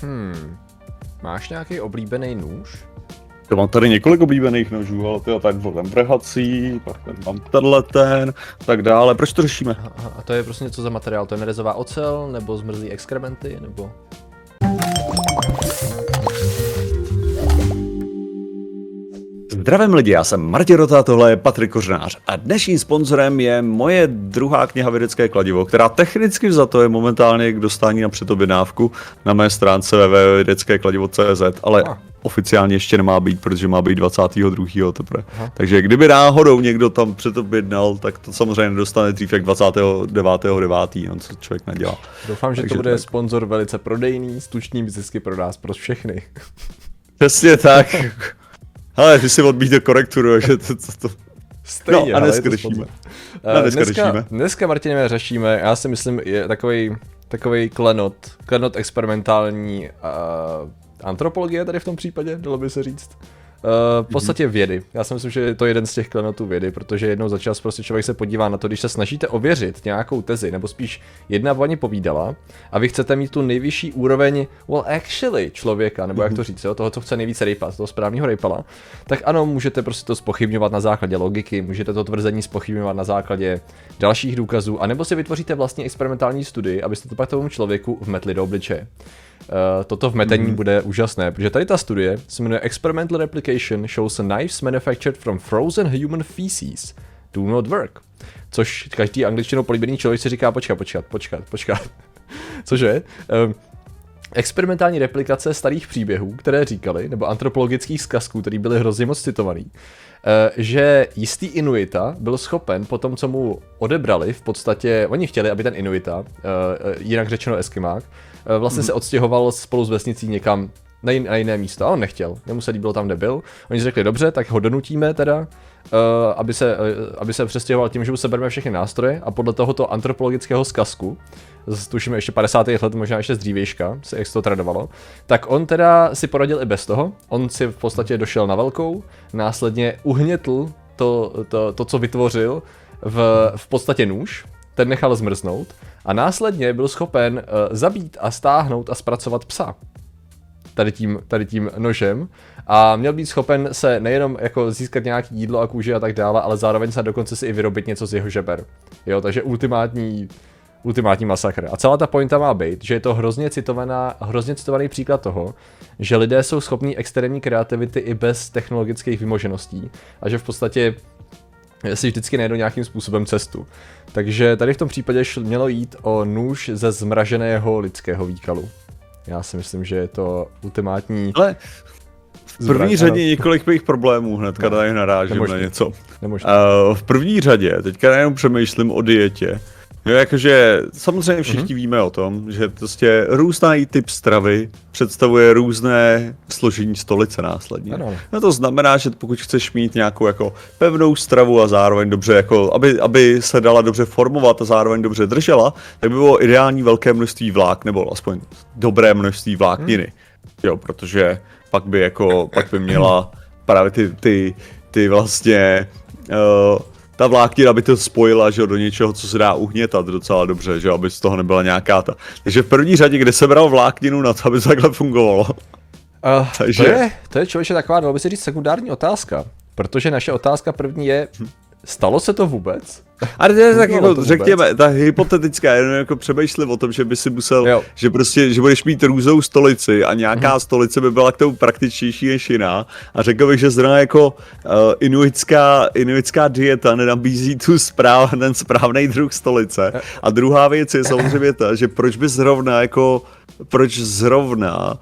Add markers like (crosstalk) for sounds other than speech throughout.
Hmm. Máš nějaký oblíbený nůž? To mám tady několik oblíbených nožů, ale to je tady byl ten vrhací, pak ten mám tenhle ten, tak dále. Proč to řešíme? Aha, a to je prostě něco za materiál? To je nerezová ocel, nebo zmrzlý exkrementy, nebo... Zdravím lidi, já jsem Martin Rota, tohle je Patrik Kořnář a dnešním sponzorem je moje druhá kniha Vědecké kladivo, která technicky za to je momentálně k dostání na předobjednávku na mé stránce www.vědeckékladivo.cz, ale oficiálně ještě nemá být, protože má být 22. teprve. Takže kdyby náhodou někdo tam předobjednal, tak to samozřejmě dostane dřív jak 29.9. No, co člověk nedělá. Doufám, že Takže to bude tak. sponzor velice prodejný, s tučným zisky pro nás, pro všechny. Přesně tak. (laughs) Ale ty si odbíte korekturu, že to, to, to, Stejně, No, a dneska řešíme. Eh, dneska dneska, řešíme. dneska, Martine, řešíme, já si myslím, je takový takový klenot, klenot experimentální uh, antropologie tady v tom případě, dalo by se říct. Uh, v podstatě vědy. Já si myslím, že je to jeden z těch klenotů vědy, protože jednou za čas prostě člověk se podívá na to, když se snažíte ověřit nějakou tezi, nebo spíš jedna paní povídala, a vy chcete mít tu nejvyšší úroveň, well actually, člověka, nebo jak to říct, jo, toho, co chce nejvíce rejpat, toho správného rejpala, tak ano, můžete prostě to spochybňovat na základě logiky, můžete to tvrzení spochybňovat na základě dalších důkazů, anebo si vytvoříte vlastní experimentální studii, abyste to pak tomu člověku vmetli do obličeje. Uh, toto vmetení mm. bude úžasné, protože tady ta studie se jmenuje Experimental Replication shows knives manufactured from frozen human feces do not work. Což každý angličtinou políbený člověk si říká, počkat, počkat, počkat, počkat. (laughs) Cože? Um, experimentální replikace starých příběhů, které říkali, nebo antropologických zkazků, které byly hrozně moc citovaný, eh, že jistý Inuita byl schopen po tom, co mu odebrali, v podstatě, oni chtěli, aby ten Inuita, eh, eh, jinak řečeno Eskimák, vlastně se odstěhoval spolu s vesnicí někam na, jin, na jiné místo a on nechtěl, jemu se líbilo tam, kde byl. Oni řekli, dobře, tak ho donutíme teda, uh, aby, se, uh, aby se přestěhoval tím, že mu sebereme všechny nástroje a podle tohoto antropologického zkazku, tuším ještě 50. let, možná ještě z dřívějška, se jak se to tradovalo, tak on teda si poradil i bez toho. On si v podstatě došel na velkou, následně uhnětl to, to, to co vytvořil v, v podstatě nůž, ten nechal zmrznout a následně byl schopen uh, zabít a stáhnout a zpracovat psa tady tím, tady tím nožem a měl být schopen se nejenom jako získat nějaký jídlo a kůži a tak dále, ale zároveň se dokonce si i vyrobit něco z jeho žeber. Jo, takže ultimátní ultimátní masakr. A celá ta pointa má být, že je to hrozně, citovaná, hrozně citovaný příklad toho, že lidé jsou schopní extrémní kreativity i bez technologických vymožeností a že v podstatě si vždycky najdou nějakým způsobem cestu. Takže tady v tom případě mělo jít o nůž ze zmraženého lidského výkalu. Já si myslím, že je to ultimátní ale v první Zbraň, řadě ano. několik mých problémů, hnedka No, tady narážím nemožný. na něco. Uh, v první řadě, teďka jenom přemýšlím o dietě. Jo, jakože samozřejmě všichni mm-hmm. víme o tom, že prostě různý typ stravy představuje různé složení stolice následně. Ano. No to znamená, že pokud chceš mít nějakou jako pevnou stravu a zároveň dobře jako, aby, aby se dala dobře formovat a zároveň dobře držela, tak by bylo ideální velké množství vlák, nebo aspoň dobré množství vlákniny. Hmm. Jo, protože pak by jako, pak by měla právě ty, ty, ty vlastně uh, ta vláknina by to spojila že do něčeho, co se dá uhnětat docela dobře, že aby z toho nebyla nějaká ta. Takže v první řadě, kde se bral vlákninu na to, aby to takhle fungovalo. Uh, (laughs) takže- to, je, to je člověče taková, dalo by se říct, sekundární otázka. Protože naše otázka první je, stalo se to vůbec? Ale to je tak jako, řekněme, ta hypotetická, jenom jako přemýšlím o tom, že by si musel, Jo. Že prostě, že budeš mít různou stolici a nějaká mm. stolice by byla k tomu praktičtější než jiná a řekl bych, že zrovna jako uh, inuitská, inuitská dieta nenabízí tu správ, ten správný druh stolice. A druhá věc je samozřejmě ta, že proč by zrovna jako, proč zrovna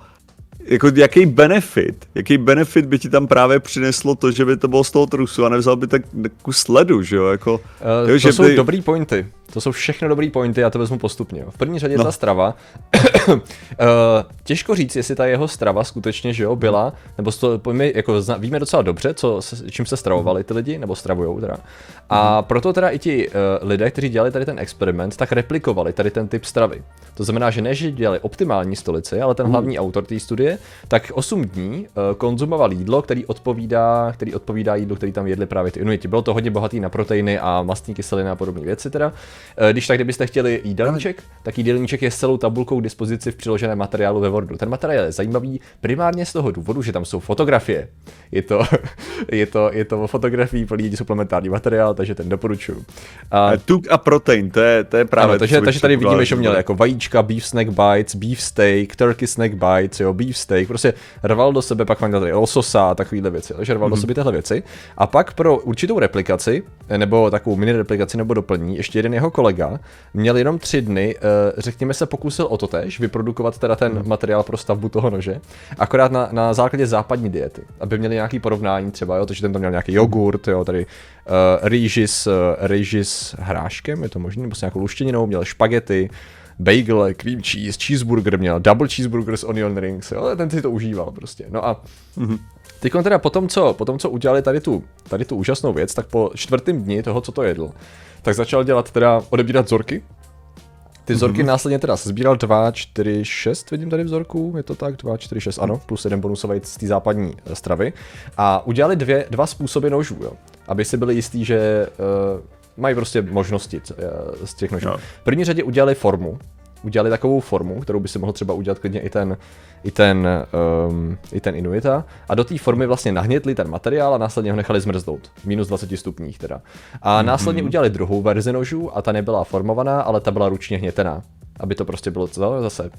jako jaký benefit, jaký benefit by ti tam právě přineslo to, že by to bylo z toho trusu a nevzal by tak kus ledu, že jo, jako, Uh, jo, to že jsou by, dobrý pointy. To jsou všechno dobrý pointy, já to vezmu postupně. V první řadě no. No. ta strava. uh, (coughs) těžko říct, jestli ta jeho strava skutečně, že jo, byla, nebo to, my jako zna, víme docela dobře, co, se, čím se stravovali ty lidi, nebo stravujou teda. A proto teda i ti uh, lidé, kteří dělali tady ten experiment, tak replikovali tady ten typ stravy. To znamená, že ne, že dělali optimální stolici, ale ten hlavní autor té studie, tak 8 dní uh, konzumoval jídlo, který odpovídá, který odpovídá jídlu, který tam jedli právě ty Inuiti. Bylo to hodně bohatý na proteiny a mastní kyseliny a podobné věci teda. Eh, Když tak, kdybyste chtěli jídelníček, tak jídelníček je s celou tabulkou k dispozici v přiloženém materiálu ve Wordu. Ten materiál je zajímavý primárně z toho důvodu, že tam jsou fotografie. Je to, (laughs) je to, je to fotografii plný suplementární materiál, takže ten doporučuju. A, Eh, Tuk a protein, to je, to je právě... ano, to, takže, takže tady vidíme, že měl jako vajíčka, beef snack bites, beef steak, turkey snack bites, jo, beef steak, prostě rval do sebe, pak měl tady lososa a takovýhle věci, takže rval mm-hmm. do sebe tyhle věci. A pak pro určitou replikaci, nebo takovou mini replikaci nebo doplní, ještě jeden jeho kolega měl jenom tři dny, eh, řekněme se pokusil o to tež, vyprodukovat teda ten mm. materiál pro stavbu toho nože, akorát na, na základě západní diety, aby měli nějaký porovnání třeba, jo, takže ten tam měl nějaký jogurt, jo, tady uh, rýži s, uh, rýži s hráškem, je to možné, nebo s nějakou luštěninou, měl špagety, bagel, cream cheese, cheeseburger měl, double cheeseburger s onion rings, jo, ten si to užíval prostě. No a mm-hmm. Teď teda po tom, co, po tom, co udělali tady tu, tady tu úžasnou věc, tak po čtvrtém dni toho, co to jedl, tak začal dělat teda odebírat vzorky. Ty vzorky mm-hmm. následně teda sbíral 2, 4, 6, vidím tady vzorků, je to tak, 2, 4, 6, ano, plus jeden bonusový z té západní eh, stravy. A udělali dvě, dva způsoby nožů, jo, aby si byli jistí, že uh, mají prostě možnosti eh, z těch nožů. No. V první řadě udělali formu, udělali takovou formu, kterou by si mohl třeba udělat klidně i ten, i ten, um, i ten Inuita a do té formy vlastně nahnětli ten materiál a následně ho nechali zmrznout. Minus 20 stupních teda. A následně udělali druhou verzi nožů a ta nebyla formovaná, ale ta byla ručně hnětená. Aby to prostě bylo co, zase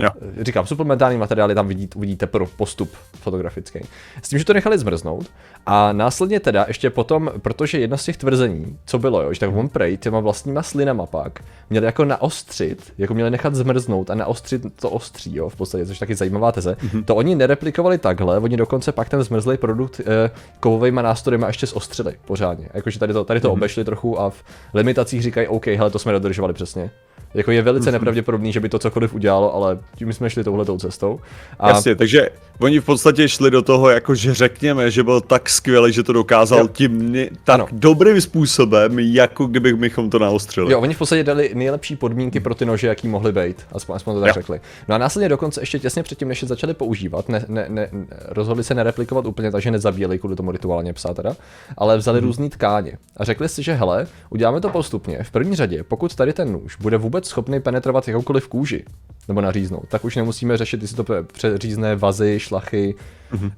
Jo. říkám, suplementární materiály tam vidíte, uvidíte pro postup fotografický. S tím, že to nechali zmrznout a následně teda ještě potom, protože jedno z těch tvrzení, co bylo, jo, že tak on prej těma vlastníma slinama pak měli jako naostřit, jako měli nechat zmrznout a naostřit to ostří, jo, v podstatě, což je taky zajímavá teze. Mm-hmm. To oni nereplikovali takhle, oni dokonce pak ten zmrzlý produkt eh, kovovými nástroji ještě zostřili pořádně. Jakože tady to, tady to mm-hmm. obešli trochu a v limitacích říkají, OK, hele, to jsme dodržovali přesně. Jako je velice nepravděpodobný, že by to cokoliv udělalo, ale tím jsme šli touhletou cestou. A... Jasně, takže oni v podstatě šli do toho, jako že řekněme, že byl tak skvělý, že to dokázal Jo. tím ne- tak Ano. dobrým způsobem, jako kdybychom to naostřili. Jo, oni v podstatě dali nejlepší podmínky pro ty nože, jaký mohly být, aspoň, aspoň to tak Jo. řekli. No a následně dokonce ještě těsně předtím, než je začali používat, ne, ne, ne, rozhodli se nereplikovat úplně, takže nezabíjeli kvůli tomu rituálně psa teda, ale vzali hmm. různé tkáně a řekli si, že hele, uděláme to postupně. V první řadě, pokud tady ten nůž bude vůbec schopný penetrovat jakoukoliv kůži, nebo naříznout, tak už nemusíme řešit, jestli to přeřízne vazy, šlachy, mm-hmm.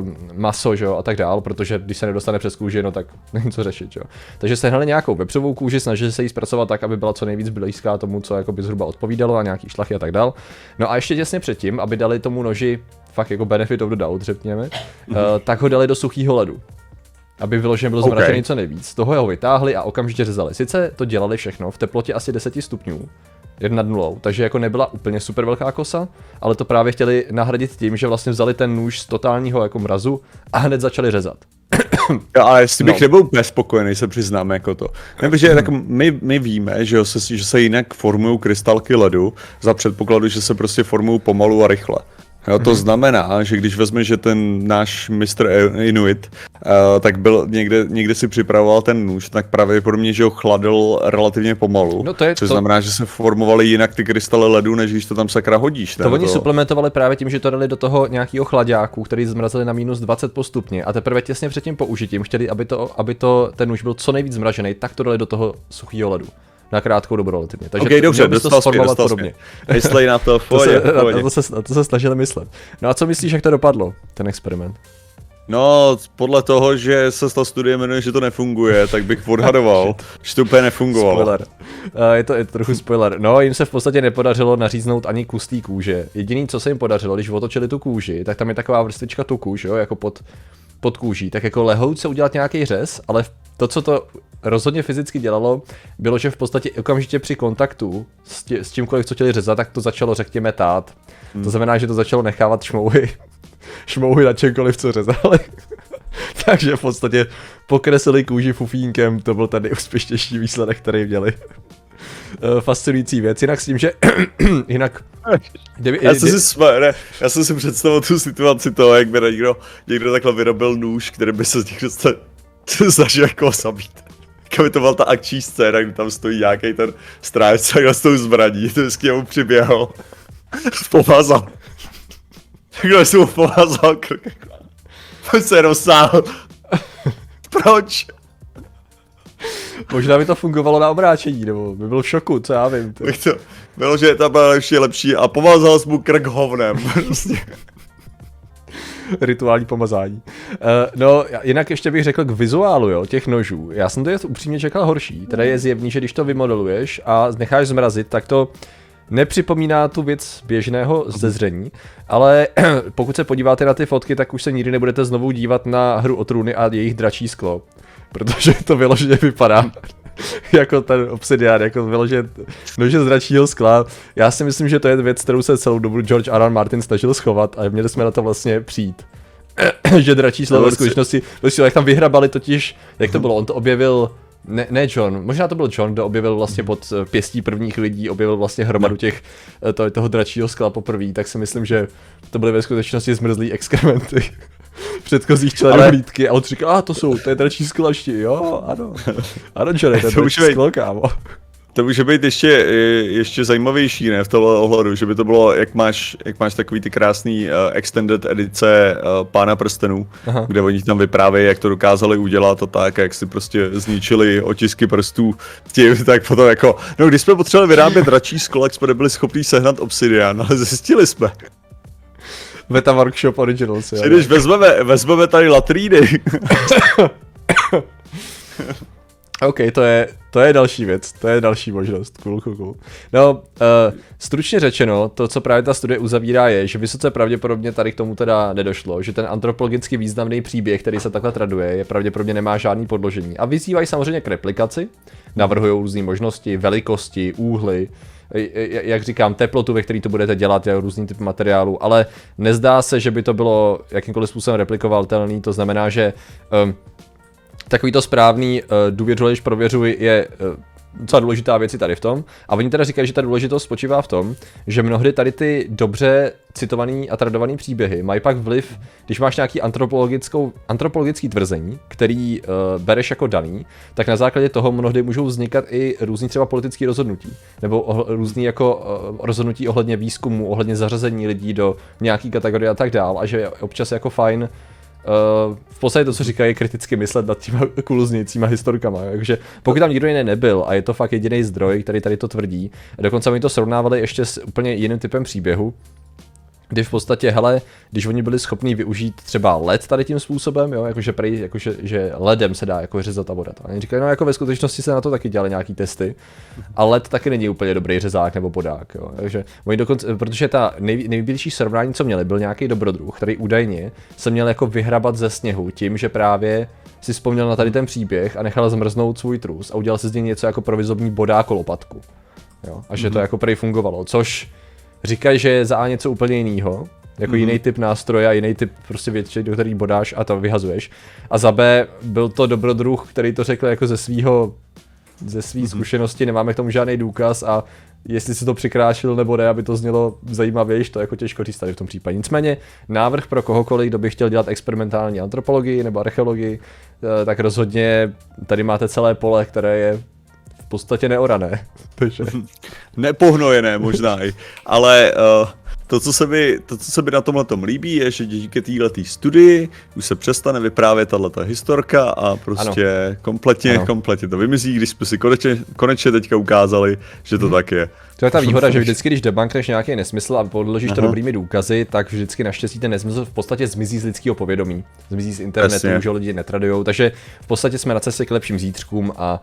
uh, maso, že jo, a tak dál, protože když se nedostane přes kůži, no tak (laughs) není co řešit, jo. Takže sehnali nějakou vepřovou kůži, snažili se jí zpracovat tak, aby byla co nejvíc blízká tomu, co jako by zhruba odpovídalo a nějaký šlachy a tak dál. No a ještě těsně předtím, aby dali tomu noži fakt jako benefit of the doubt, řekněme, mm-hmm. uh, tak ho dali do suchého ledu. Aby vyloženě byl OK. zmračený co nejvíc. Z toho ho vytáhli a okamžitě řezali. Sice to dělali všechno v teplotě asi 10 stupňů, jen nad nulou, takže jako nebyla úplně super velká kosa, ale to právě chtěli nahradit tím, že vlastně vzali ten nůž z totálního jako mrazu a hned začali řezat. Jo, ale jestli bych No. nebyl úplně spokojený, se přiznám jako to. Nebo že tak my, my víme, že, se, že se jinak formují krystalky ledu za předpokladu, že se prostě formují pomalu a rychle. Jo, to znamená, že když vezme, že ten náš Mr. Inuit, uh, tak byl někde, někde si připravoval ten nůž, tak pravděpodobně, že ho chladil relativně pomalu. No to je což to- znamená, že se formovaly jinak ty krystaly ledu, než když to tam sakra hodíš. To oni suplementovali právě tím, že to dali do toho nějakého chladáku, který zmrazili na minus 20 postupně a teprve těsně před tím použitím chtěli, aby to, aby to ten nůž byl co nejvíc zmražený, tak to dali do toho suchého ledu. Na krátkou dobu relativně. Takže OK, dobře, dostal jsi dostal podobně. Myslej na to, v (laughs) To se, pohodě, na, pohodě. na, to se, na to se snažili myslet. No a co myslíš, jak to dopadlo, ten experiment? No, podle toho, že se ta studie jmenuje, že to nefunguje, tak bych odhadoval, (laughs) že to úplně nefungovalo. Spoiler. Uh, je, to, je to trochu spoiler. No, jim se v podstatě nepodařilo naříznout ani kus té kůže. Jediný, co se jim podařilo, když otočili tu kůži, tak tam je taková vrstvička tuku, že jo, jako pod, pod kůží. Tak jako lehouce udělat nějaký řez, ale to, co to rozhodně fyzicky dělalo, bylo, že v podstatě okamžitě při kontaktu s, tě, s tímkoliv, co chtěli řezat, tak to začalo, řekněme, tát. Hmm. To znamená, že to začalo nechávat šmouhy, (laughs) šmouhy na čemkoliv, co řezali. (laughs) Takže v podstatě pokreslili kůži fufínkem, to byl ten nejúspěšnější (laughs) výsledek, který měli. Eh, Fascinující věc, jinak s tím, že (clears throat) jinak kdyby, Já jsem si sma- ne, já jsem si představil tu situaci toho, jak by někdo, někdo takhle vyrobil nůž, který by se někdo sta- snažil jako zabít. By to byla ta akční scéna, kdy tam stojí nějaký ten strážce s tou zbraní, to vždycky jemu přiběhal. (laughs) Pomazal. Takhle jsem mu pomazal krk. On se rozsáhl. Proč? Možná by to fungovalo na obráčení, nebo by byl v šoku, co já vím. Bych to, bylo, že ta byla lepší, lepší a pomazal jsi mu krk hovnem. (laughs) Prostě. (laughs) Rituální pomazání. Uh, no, jinak ještě bych řekl k vizuálu, jo, těch nožů. Já jsem to je upřímně čekal horší. Teda je zjevný, že když to vymodeluješ a necháš zmrazit, tak to nepřipomíná tu věc běžného zezření, ale (clears throat) pokud se podíváte na ty fotky, tak už se nikdy nebudete znovu dívat na hru o trůny a jejich dračí sklo, protože to vyloženě vypadá (laughs) jako ten obsidian, jako vyloženě nože z dračího skla. Já si myslím, že to je věc, kterou se celou dobu George R. R. Martin snažil schovat a měli jsme na to vlastně přijít. (clears throat) že dračí slovo ve skutečnosti, jak tam vyhrabali totiž, jak to bylo, on to objevil ne, ne John, možná to byl John, kdo objevil vlastně pod eh, pěstí prvních lidí, objevil vlastně hromadu těch, eh, to, toho dračího skla poprvé, tak si myslím, že to byly ve skutečnosti zmrzlý exkrementy (laughs) předchozích členů hlídky a on říkal, a to jsou, to je dračí sklašti, jo, ano, ano John, to je dračí sklo, kámo. To může být ještě, ještě zajímavější, ne, v tomhle ohledu, že by to bylo, jak máš, jak máš takový ty krásný uh, extended edice uh, Pána prstenů, Aha. kde oni tam vyprávějí, jak to dokázali udělat a tak, jak si prostě zničili otisky prstů tím, (laughs) tak potom jako, no když jsme potřebovali vyrábět dračí sklo, jak jsme nebyli schopni sehnat obsidian, ale zjistili jsme. Beta Workshop Originals, jo. Když vezmeme, vezmeme tady latríny. (laughs) OK, to je, to je další věc, to je další možnost, cool, cool, cool. No, uh, stručně řečeno, to, co právě ta studie uzavírá, je, že vysoce pravděpodobně tady k tomu teda nedošlo, že ten antropologicky významný příběh, který se takhle traduje, je pravděpodobně nemá žádný podložení. A vyzývají samozřejmě k replikaci, navrhují různé možnosti, velikosti, úhly, jak říkám, teplotu, ve který to budete dělat, je různý typ materiálu, ale nezdá se, že by to bylo jakýmkoliv způsobem replikovatelný, to znamená, že um, takový to správný uh, důvěřuji, prověřuj je uh, docela důležitá věc tady v tom. A oni teda říkají, že ta důležitost spočívá v tom, že mnohdy tady ty dobře citovaný a tradovaný příběhy mají pak vliv, když máš nějaký antropologickou, antropologický tvrzení, který uh, bereš jako daný, tak na základě toho mnohdy můžou vznikat i různý třeba politické rozhodnutí, nebo oh, různý jako uh, rozhodnutí ohledně výzkumu, ohledně zařazení lidí do nějaký kategorie a tak dál, a že je občas jako fajn v podstatě to, co říkají, je kriticky myslet nad těma (laughs) kuluznějícíma historkama. Takže pokud tam nikdo jiný nebyl a je to fakt jediný zdroj, který tady to tvrdí, dokonce mi to srovnávali ještě s úplně jiným typem příběhu, kdy v podstatě, hele, když oni byli schopni využít třeba led tady tím způsobem, jo, jakože, prej, jakože že ledem se dá jako řezat a vodat. A oni říkají, no jako ve skutečnosti se na to taky dělali nějaký testy, a led taky není úplně dobrý řezák nebo podák, jo. Takže oni dokonce, protože ta nej, největší srovnání, co měli, byl nějaký dobrodruh, který údajně se měl jako vyhrabat ze sněhu tím, že právě si vzpomněl na tady ten příběh a nechal zmrznout svůj trus a udělal si z něj něco jako provizobní bodák lopatku. Jo, a že mm-hmm. to mhm. jako prej fungovalo, což říkají, že je za něco úplně jiného, jako mm-hmm. jiný typ nástroje a jiný typ prostě věci, do který bodáš a to vyhazuješ. A za B byl to dobrodruh, který to řekl jako ze svého ze své mm-hmm. zkušenosti, nemáme k tomu žádný důkaz a jestli si to přikrášil nebo ne, aby to znělo zajímavější, to je jako těžko říct tady v tom případě. Nicméně návrh pro kohokoliv, kdo by chtěl dělat experimentální antropologii nebo archeologii, eh, tak rozhodně tady máte celé pole, které je podstatě neorané. (laughs) Takže... (laughs) Nepohnojené možná i, ale uh, to, co se mi, to, co se mi na tomhle tom líbí, je, že díky této studii už se přestane vyprávět tato historka a prostě ano. kompletně, ano. kompletně to vymizí, když jsme si konečně, konečně teďka ukázali, že to hmm. tak je. To je ta výhoda, že (laughs) vždycky, když debankneš nějaký nesmysl a podložíš Aha. to dobrými důkazy, tak vždycky naštěstí ten nesmysl v podstatě zmizí z lidského povědomí. Zmizí z internetu, Jasně. že lidi netradujou, takže v podstatě jsme na cestě k lepším zítřkům a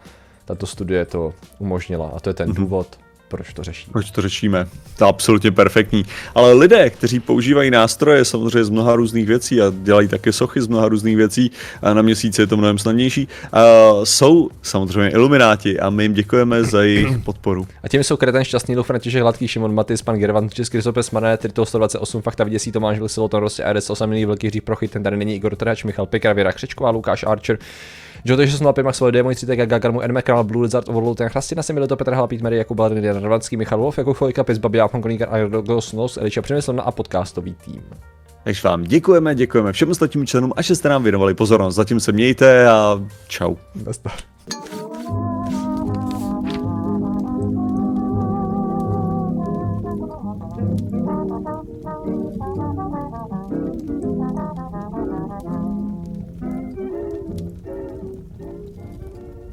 tato studie to umožnila a to je ten mm-hmm. důvod, proč to řešíme. Proč to řešíme. To je absolutně perfektní. Ale lidé, kteří používají nástroje samozřejmě z mnoha různých věcí a dělají také sochy z mnoha různých věcí, a na měsíci je to mnohem snadnější, uh, jsou samozřejmě ilumináti a my jim děkujeme za jejich (clears throat) podporu. A těmi jsou Kreten Šťastný, Lou František Hladký, Šimon Matis, pan Gervan, Český Rysopes, Mané, Trito 128, Fakta Viděsí, Tomáš Vlisilo, Rossi, RS, 8 Velký hřích Prochy, ten tady není Igor Trhač, Michal Pekar, Věra Křečková, Lukáš Archer, Joe 605, Maxwell D, můj citek, Gagarmu, N. McCall, Blue Lizard, Overlord, ten Chrastina, Semilito, Petr Halapít, Mary, Jakub Baladin, Jan Rvanský, Michal Wolf, jako Chojka, Pis, Babia, Fankoníkar, Argos, Nos, Eliša Přemyslovna a podcastový tým. Takže vám děkujeme, děkujeme všem ostatním členům a že jste nám věnovali pozornost. Zatím se mějte a čau. Nazdar.